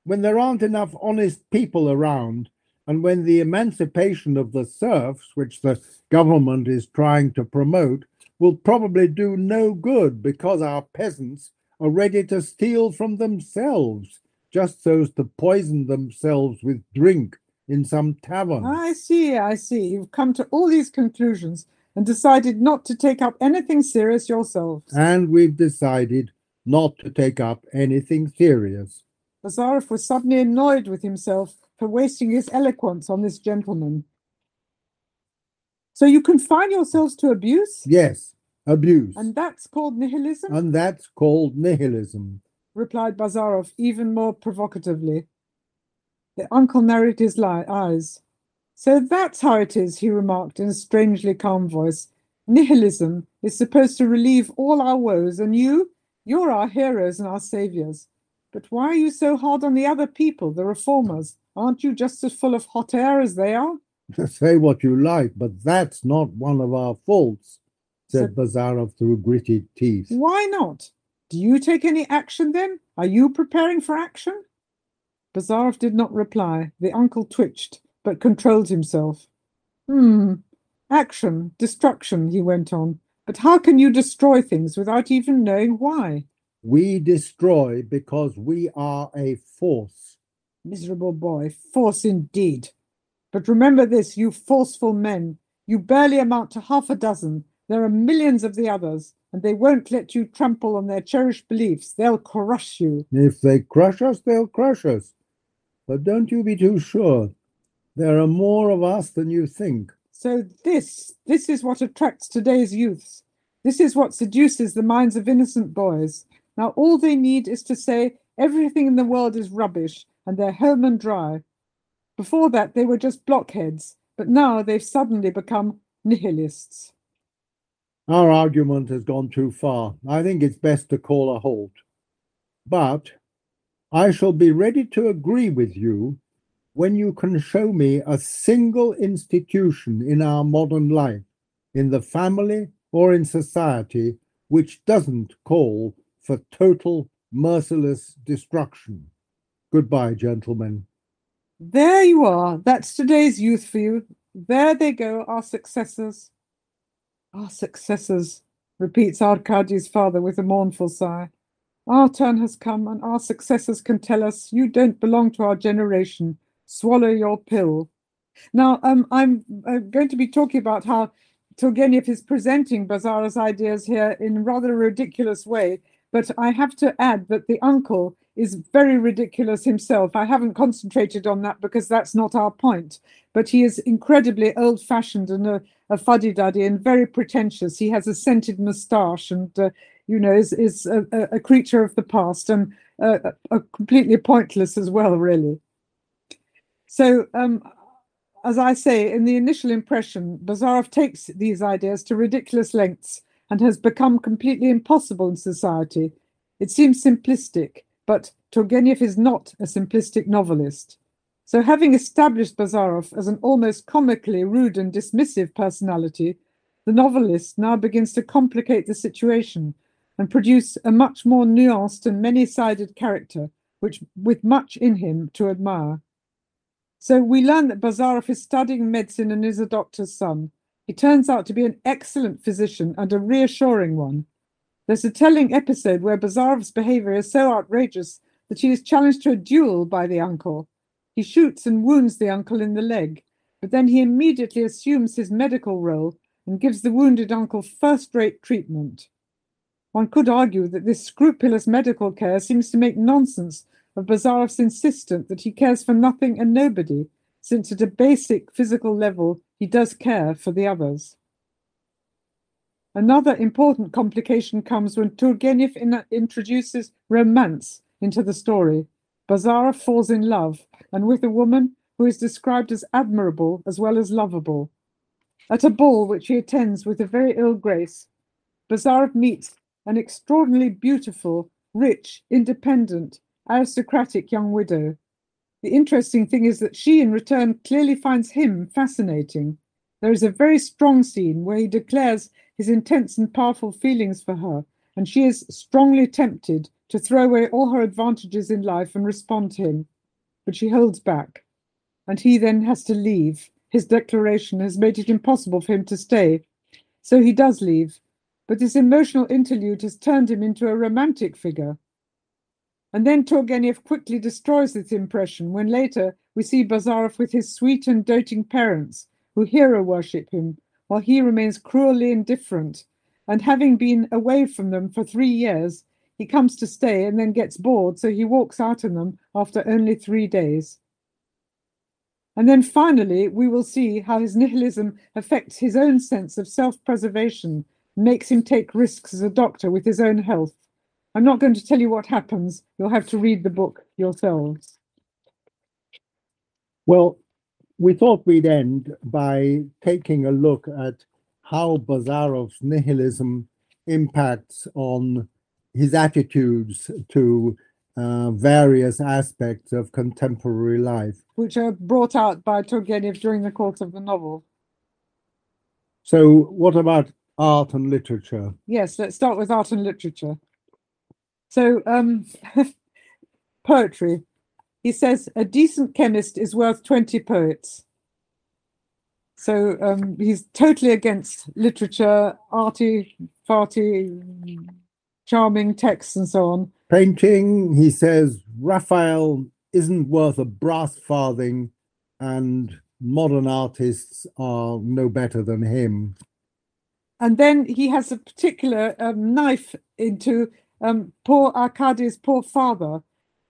When there aren't enough honest people around, and when the emancipation of the serfs, which the government is trying to promote, will probably do no good because our peasants are ready to steal from themselves just so as to poison themselves with drink in some tavern. I see, I see. You've come to all these conclusions and decided not to take up anything serious yourselves. And we've decided not to take up anything serious. Bazarov was suddenly annoyed with himself for wasting his eloquence on this gentleman. So you confine yourselves to abuse? Yes, abuse. And that's called nihilism? And that's called nihilism. replied Bazarov even more provocatively. The uncle narrowed his li- eyes. So that's how it is, he remarked in a strangely calm voice. Nihilism is supposed to relieve all our woes, and you, you're our heroes and our saviors. But why are you so hard on the other people, the reformers? Aren't you just as full of hot air as they are? <laughs> Say what you like, but that's not one of our faults, said Bazarov through gritted teeth. Why not? Do you take any action then? Are you preparing for action? Bazarov did not reply. The uncle twitched, but controlled himself. Hmm. Action, destruction, he went on. But how can you destroy things without even knowing why? We destroy because we are a force. Miserable boy, force indeed. But remember this, you forceful men. You barely amount to half a dozen. There are millions of the others, and they won't let you trample on their cherished beliefs. They'll crush you. If they crush us, they'll crush us. But don't you be too sure. There are more of us than you think. So this, this is what attracts today's youths. This is what seduces the minds of innocent boys. Now all they need is to say, Everything in the world is rubbish, and they're home and dry. Before that, they were just blockheads, but now they've suddenly become nihilists. Our argument has gone too far. I think it's best to call a halt. But I shall be ready to agree with you when you can show me a single institution in our modern life, in the family or in society, which doesn't call for total merciless destruction. Goodbye, gentlemen. There you are. That's today's youth for you. There they go, our successors. Our successors, repeats Arkady's father with a mournful sigh. Our turn has come, and our successors can tell us you don't belong to our generation. Swallow your pill. Now, um, I'm uh, going to be talking about how Turgenev is presenting Bazarov's ideas here in rather a ridiculous way, but I have to add that the uncle is very ridiculous himself. I haven't concentrated on that because that's not our point. But he is incredibly old fashioned and a, a fuddy duddy and very pretentious. He has a scented moustache and, uh, you know, is, is a, a, creature of the past and uh, completely pointless as well, really. So, um, as I say, in the initial impression, Bazarov takes these ideas to ridiculous lengths and has become completely impossible in society. It seems simplistic, but Turgenev is not a simplistic novelist. So, having established Bazarov as an almost comically rude and dismissive personality, the novelist now begins to complicate the situation and produce a much more nuanced and many sided character, which with much in him to admire. So we learn that Bazarov is studying medicine and is a doctor's son. He turns out to be an excellent physician and a reassuring one. There's a telling episode where Bazarov's behavior is so outrageous that he is challenged to a duel by the uncle. He shoots and wounds the uncle in the leg, but then he immediately assumes his medical role and gives the wounded uncle first rate treatment. One could argue that this scrupulous medical care seems to make nonsense of Bazarov's insistence that he cares for nothing and nobody, since at a basic physical level he does care for the others. Another important complication comes when Turgenev in introduces romance into the story. Bazarov falls in love, and with a woman who is described as admirable as well as lovable. At a ball which he attends with a very ill grace, Bazarov meets an extraordinarily beautiful, rich, independent, aristocratic young widow. The interesting thing is that she, in return, clearly finds him fascinating. There is a very strong scene where he declares his intense and powerful feelings for her, and she is strongly tempted to throw away all her advantages in life and respond to him. But she holds back, and he then has to leave. His declaration has made it impossible for him to stay. So he does leave, but this emotional interlude has turned him into a romantic figure. And then Turgenev quickly destroys this impression when later we see Bazarov with his sweet and doting parents who hero worship him while he remains cruelly indifferent. And having been away from them for three years, he comes to stay and then gets bored, so he walks out on them after only three days. And then finally, we will see how his nihilism affects his own sense of self preservation, makes him take risks as a doctor with his own health. I'm not going to tell you what happens. You'll have to read the book yourselves. Well, we thought we'd end by taking a look at how Bazarov's nihilism impacts on his attitudes to uh, various aspects of contemporary life. Which are brought out by Turgenev during the course of the novel. So, what about art and literature? Yes, let's start with art and literature. So, um, <laughs> poetry. He says a decent chemist is worth 20 poets. So um, he's totally against literature, arty, farty, charming texts, and so on. Painting, he says Raphael isn't worth a brass farthing, and modern artists are no better than him. And then he has a particular um, knife into um, poor Arkady's poor father,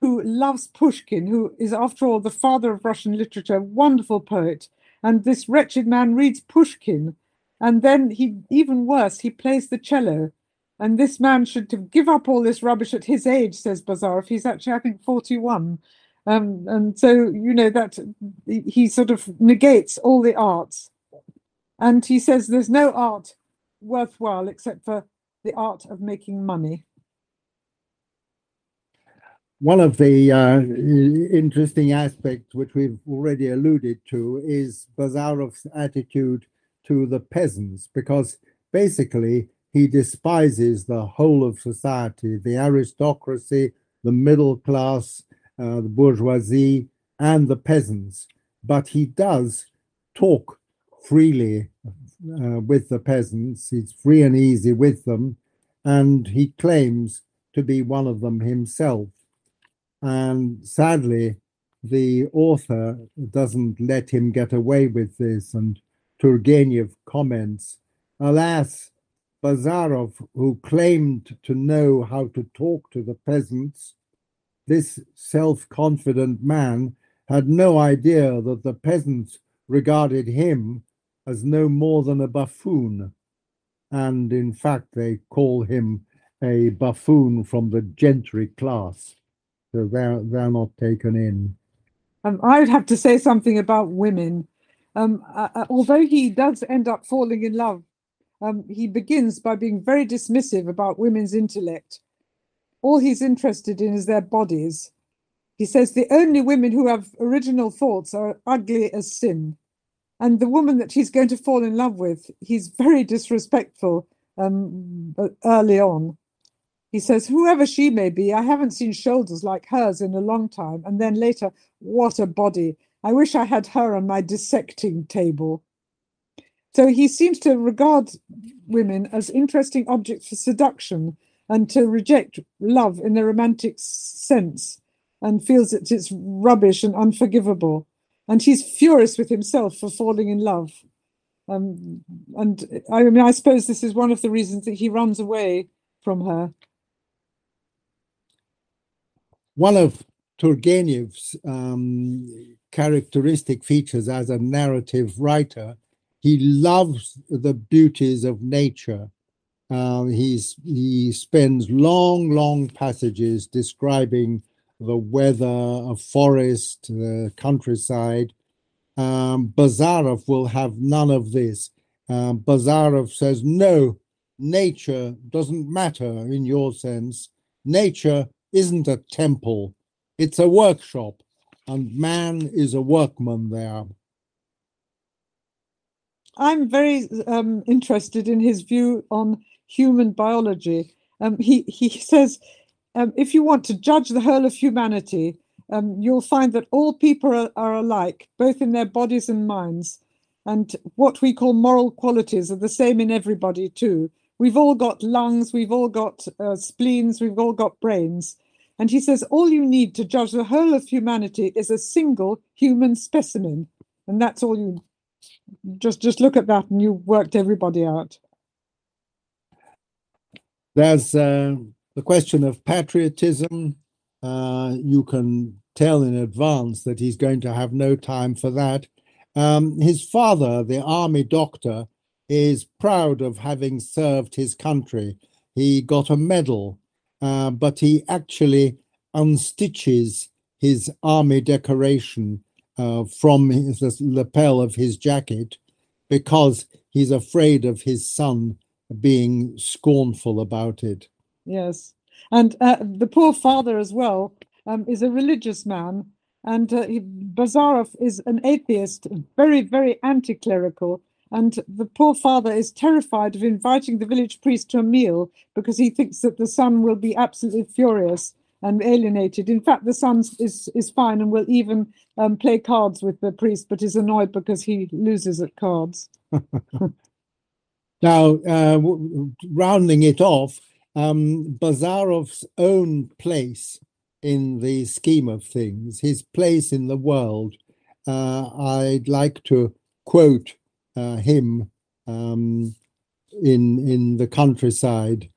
who loves Pushkin, who is, after all, the father of Russian literature, wonderful poet. And this wretched man reads Pushkin, and then he, even worse, he plays the cello. And this man should give up all this rubbish at his age, says Bazarov. He's actually, I think, 41. Um, and so, you know, that he sort of negates all the arts. And he says there's no art worthwhile except for the art of making money. One of the uh, interesting aspects, which we've already alluded to, is Bazarov's attitude to the peasants, because basically he despises the whole of society, the aristocracy, the middle class, uh, the bourgeoisie, and the peasants. But he does talk freely uh, with the peasants. He's free and easy with them, and he claims to be one of them himself. And sadly, the author doesn't let him get away with this. And Turgenev comments, Alas, Bazarov, who claimed to know how to talk to the peasants, this self confident man had no idea that the peasants regarded him as no more than a buffoon. And in fact, they call him a buffoon from the gentry class. So they're, they're not taken in. Um, I would have to say something about women. Um, uh, uh, although he does end up falling in love, um, he begins by being very dismissive about women's intellect. All he's interested in is their bodies. He says the only women who have original thoughts are ugly as sin and the woman that he's going to fall in love with, he's very disrespectful um, early on. He says, whoever she may be, I haven't seen shoulders like hers in a long time. And then later, what a body. I wish I had her on my dissecting table. So he seems to regard women as interesting objects for seduction and to reject love in the romantic sense and feels that it's rubbish and unforgivable and he's furious with himself for falling in love. Um, and I mean, I suppose this is one of the reasons that he runs away from her. One of Turgenev's um, characteristic features as a narrative writer, he loves the beauties of nature. Um, he spends long, long passages describing the weather, a forest, the countryside. Um, Bazarov will have none of this. Um, Bazarov says, no, nature doesn't matter in your sense. Nature isn't a temple, it's a workshop, and man is a workman there. I'm very um, interested in his view on human biology. Um, he, he says um, if you want to judge the whole of humanity, um, you'll find that all people are, are, alike, both in their bodies and minds. And what we call moral qualities are the same in everybody, too. We've all got lungs, we've all got uh, spleens, we've all got brains. And he says all you need to judge the whole of humanity is a single human specimen. And that's all you just just look at that and you worked everybody out. There's uh, the question of patriotism, uh, you can tell in advance that he's going to have no time for that. Um, his father, the army doctor, is proud of having served his country. He got a medal, uh, but he actually unstitches his army decoration uh, from his, the lapel of his jacket because he's afraid of his son being scornful about it. Yes, and uh, the poor father as well um, is a religious man, and uh, Bazarov is an atheist, very, very anti-clerical. And the poor father is terrified of inviting the village priest to a meal because he thinks that the son will be absolutely furious and alienated. In fact, the son is is fine and will even um, play cards with the priest, but is annoyed because he loses at cards. <laughs> now, uh, rounding it off, um, Bazarov's own place in the scheme of things, his place in the world, uh, I'd like to quote him um, in in the countryside.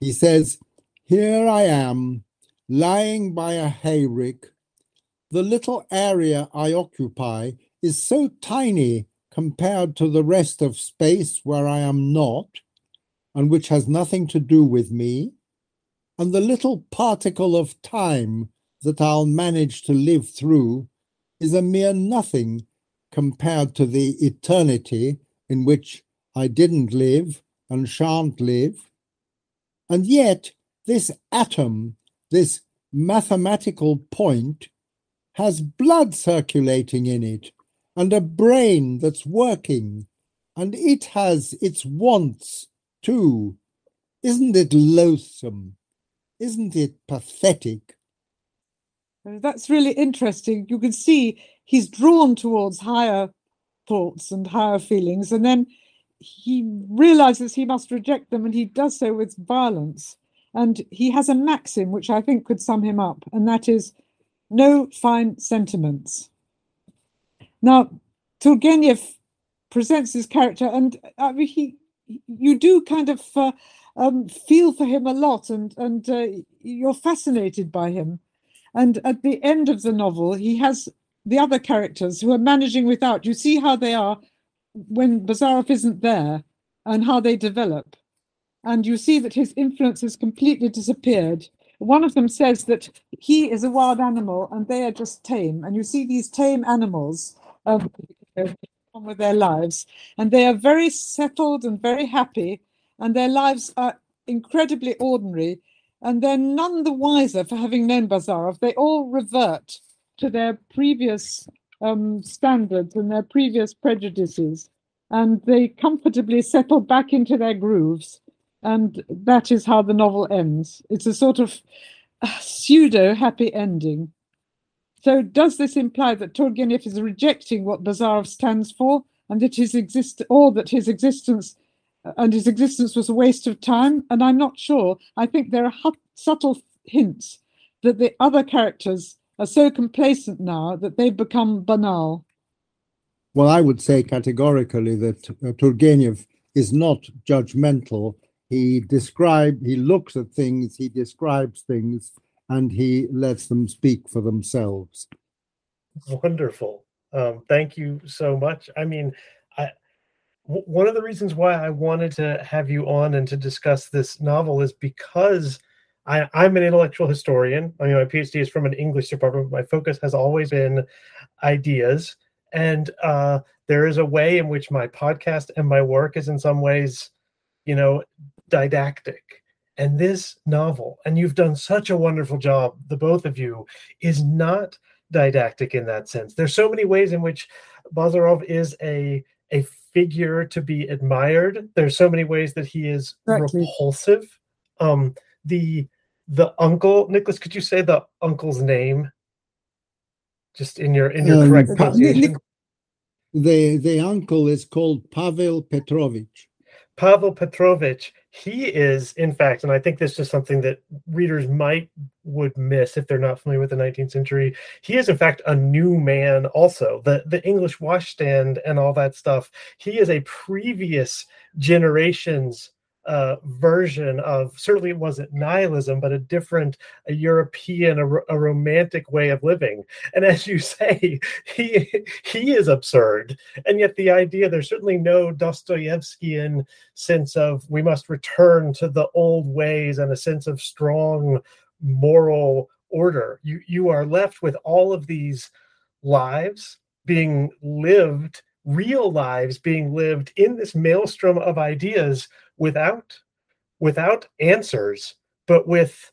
He says, "Here I am, lying by a hayrick. The little area I occupy is so tiny compared to the rest of space where I am not." and which has nothing to do with me, and the little particle of time that I'll manage to live through is a mere nothing compared to the eternity in which I didn't live and shan't live. And yet, this atom, this mathematical point, has blood circulating in it and a brain that's working, and it has its wants too. Isn't it loathsome? Isn't it pathetic? That's really interesting. You can see he's drawn towards higher thoughts and higher feelings, and then he realizes he must reject them, and he does so with violence. And he has a maxim which I think could sum him up, and that is no fine sentiments. Now, Turgenev presents his character, and I mean, he, you do kind of uh, um, feel for him a lot, and and uh, you're fascinated by him. And at the end of the novel, he has the other characters who are managing without. You see how they are when Bazarov isn't there, and how they develop. And you see that his influence has completely disappeared. One of them says that he is a wild animal and they are just tame. And you see these tame animals um, on with their lives, and they are very settled and very happy, and their lives are incredibly ordinary, and they're none the wiser for having known Bazarov. They all revert to their previous um, standards and their previous prejudices, and they comfortably settle back into their grooves. And that is how the novel ends. It's a sort of pseudo happy ending. So does this imply that Turgenev is rejecting what Bazarov stands for, and that his exist or that his existence uh, and his existence was a waste of time? And I'm not sure. I think there are subtle hints that the other characters are so complacent now that they've become banal. Well, I would say categorically that uh, Turgenev is not judgmental. He describe he looks at things, he describes things, and he lets them speak for themselves. Wonderful. Um, thank you so much. I mean, I, w- one of the reasons why I wanted to have you on and to discuss this novel is because I, am an intellectual historian. I mean, my PhD is from an English department. But My focus has always been ideas. And uh, there is a way in which my podcast and my work is, in some ways, you know, didactic and this novel, and you've done such a wonderful job, the both of you, is not didactic in that sense. There's so many ways in which Bazarov is a a figure to be admired. There's so many ways that he is repulsive. Um, the the uncle, Nicholas, could you say the uncle's name? Just in your in your um, correct pronunciation. The the uncle is called Pavel Petrovich. Pavel Petrovich, he is, in fact, and I think this is something that readers might would miss if they're not familiar with the 19th century. He is, in fact, a new man. Also, the the English washstand and all that stuff. He is a previous generation's uh, version of certainly it wasn't nihilism, but a different, a European, a, a, romantic way of living. And as you <laughs> say, he he is absurd, and yet the idea there's certainly no Dostoevskian sense of we must return to the old ways and a sense of strong moral order. You you are left with all of these lives being lived real lives being lived in this maelstrom of ideas without without answers but with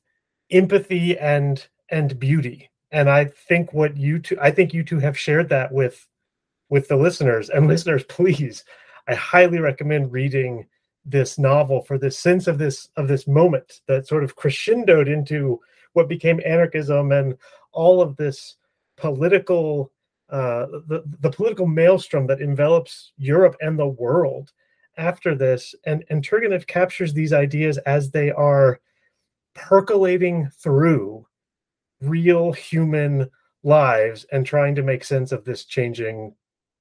empathy and and beauty. And i think what you two i think you two have shared that with with the listeners. And <laughs> listeners please i highly recommend reading this novel for this sense of this of this moment that sort of crescendoed into what became anarchism and all of this political uh, the the political maelstrom that envelops Europe and the world after this, and and Turgenev captures these ideas as they are percolating through real human lives and trying to make sense of this changing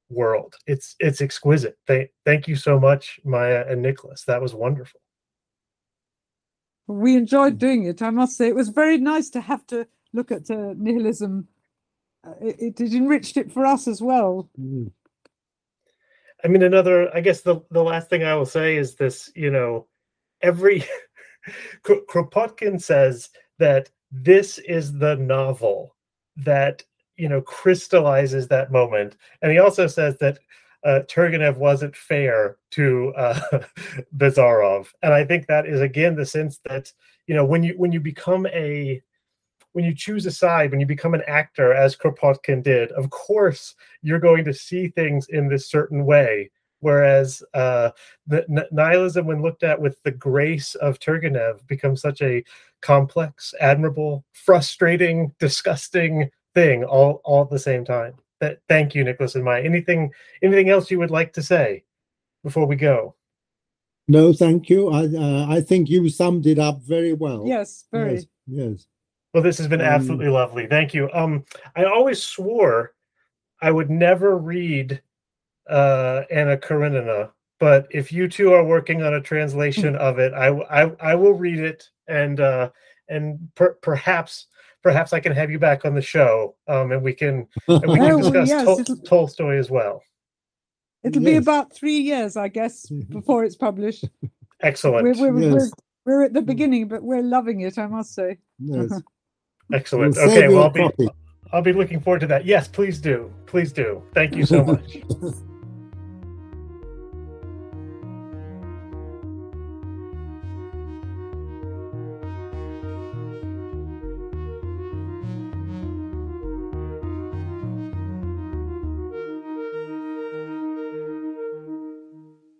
world. It's it's exquisite. Thank thank you so much, Maya and Nicholas. That was wonderful. We enjoyed doing it. I must say, it was very nice to have to look at uh, nihilism. Uh, it, it, enriched it for us as well. Mm. I mean, another. I guess the the last thing I will say is this. You know, every <laughs> Kropotkin says that this is the novel that you know crystallizes that moment, and he also says that uh, Turgenev wasn't fair to uh, <laughs> Bazarov, and I think that is again the sense that you know when you when you become a when you choose a side, when you become an actor, as Kropotkin did, of course you're going to see things in this certain way. Whereas uh, the n- nihilism, when looked at with the grace of Turgenev, becomes such a complex, admirable, frustrating, disgusting thing all all at the same time. That thank you, Nicholas and Maya. Anything anything else you would like to say before we go? No, thank you. I uh, I think you summed it up very well. Yes, very. Yes. yes. Well, this has been Um, absolutely lovely. Thank you. Um, I always swore I would never read uh, Anna Karenina, but if you two are working on a translation <laughs> of it, I, I, I will read it and uh, and per- perhaps perhaps I can have you back on the show, um, and we can and we can <laughs> well, discuss yes, Tol- Tolstoy as well. It'll be about three years, I guess, before it's published. Excellent, We're, we're, Yes. we're, we're at the beginning, but we're loving it, I must say. yes. <laughs> excellent. We'll Okay, well, I'll be. I'll be looking forward to that. Yes, please do, please do. Thank you so <laughs> much.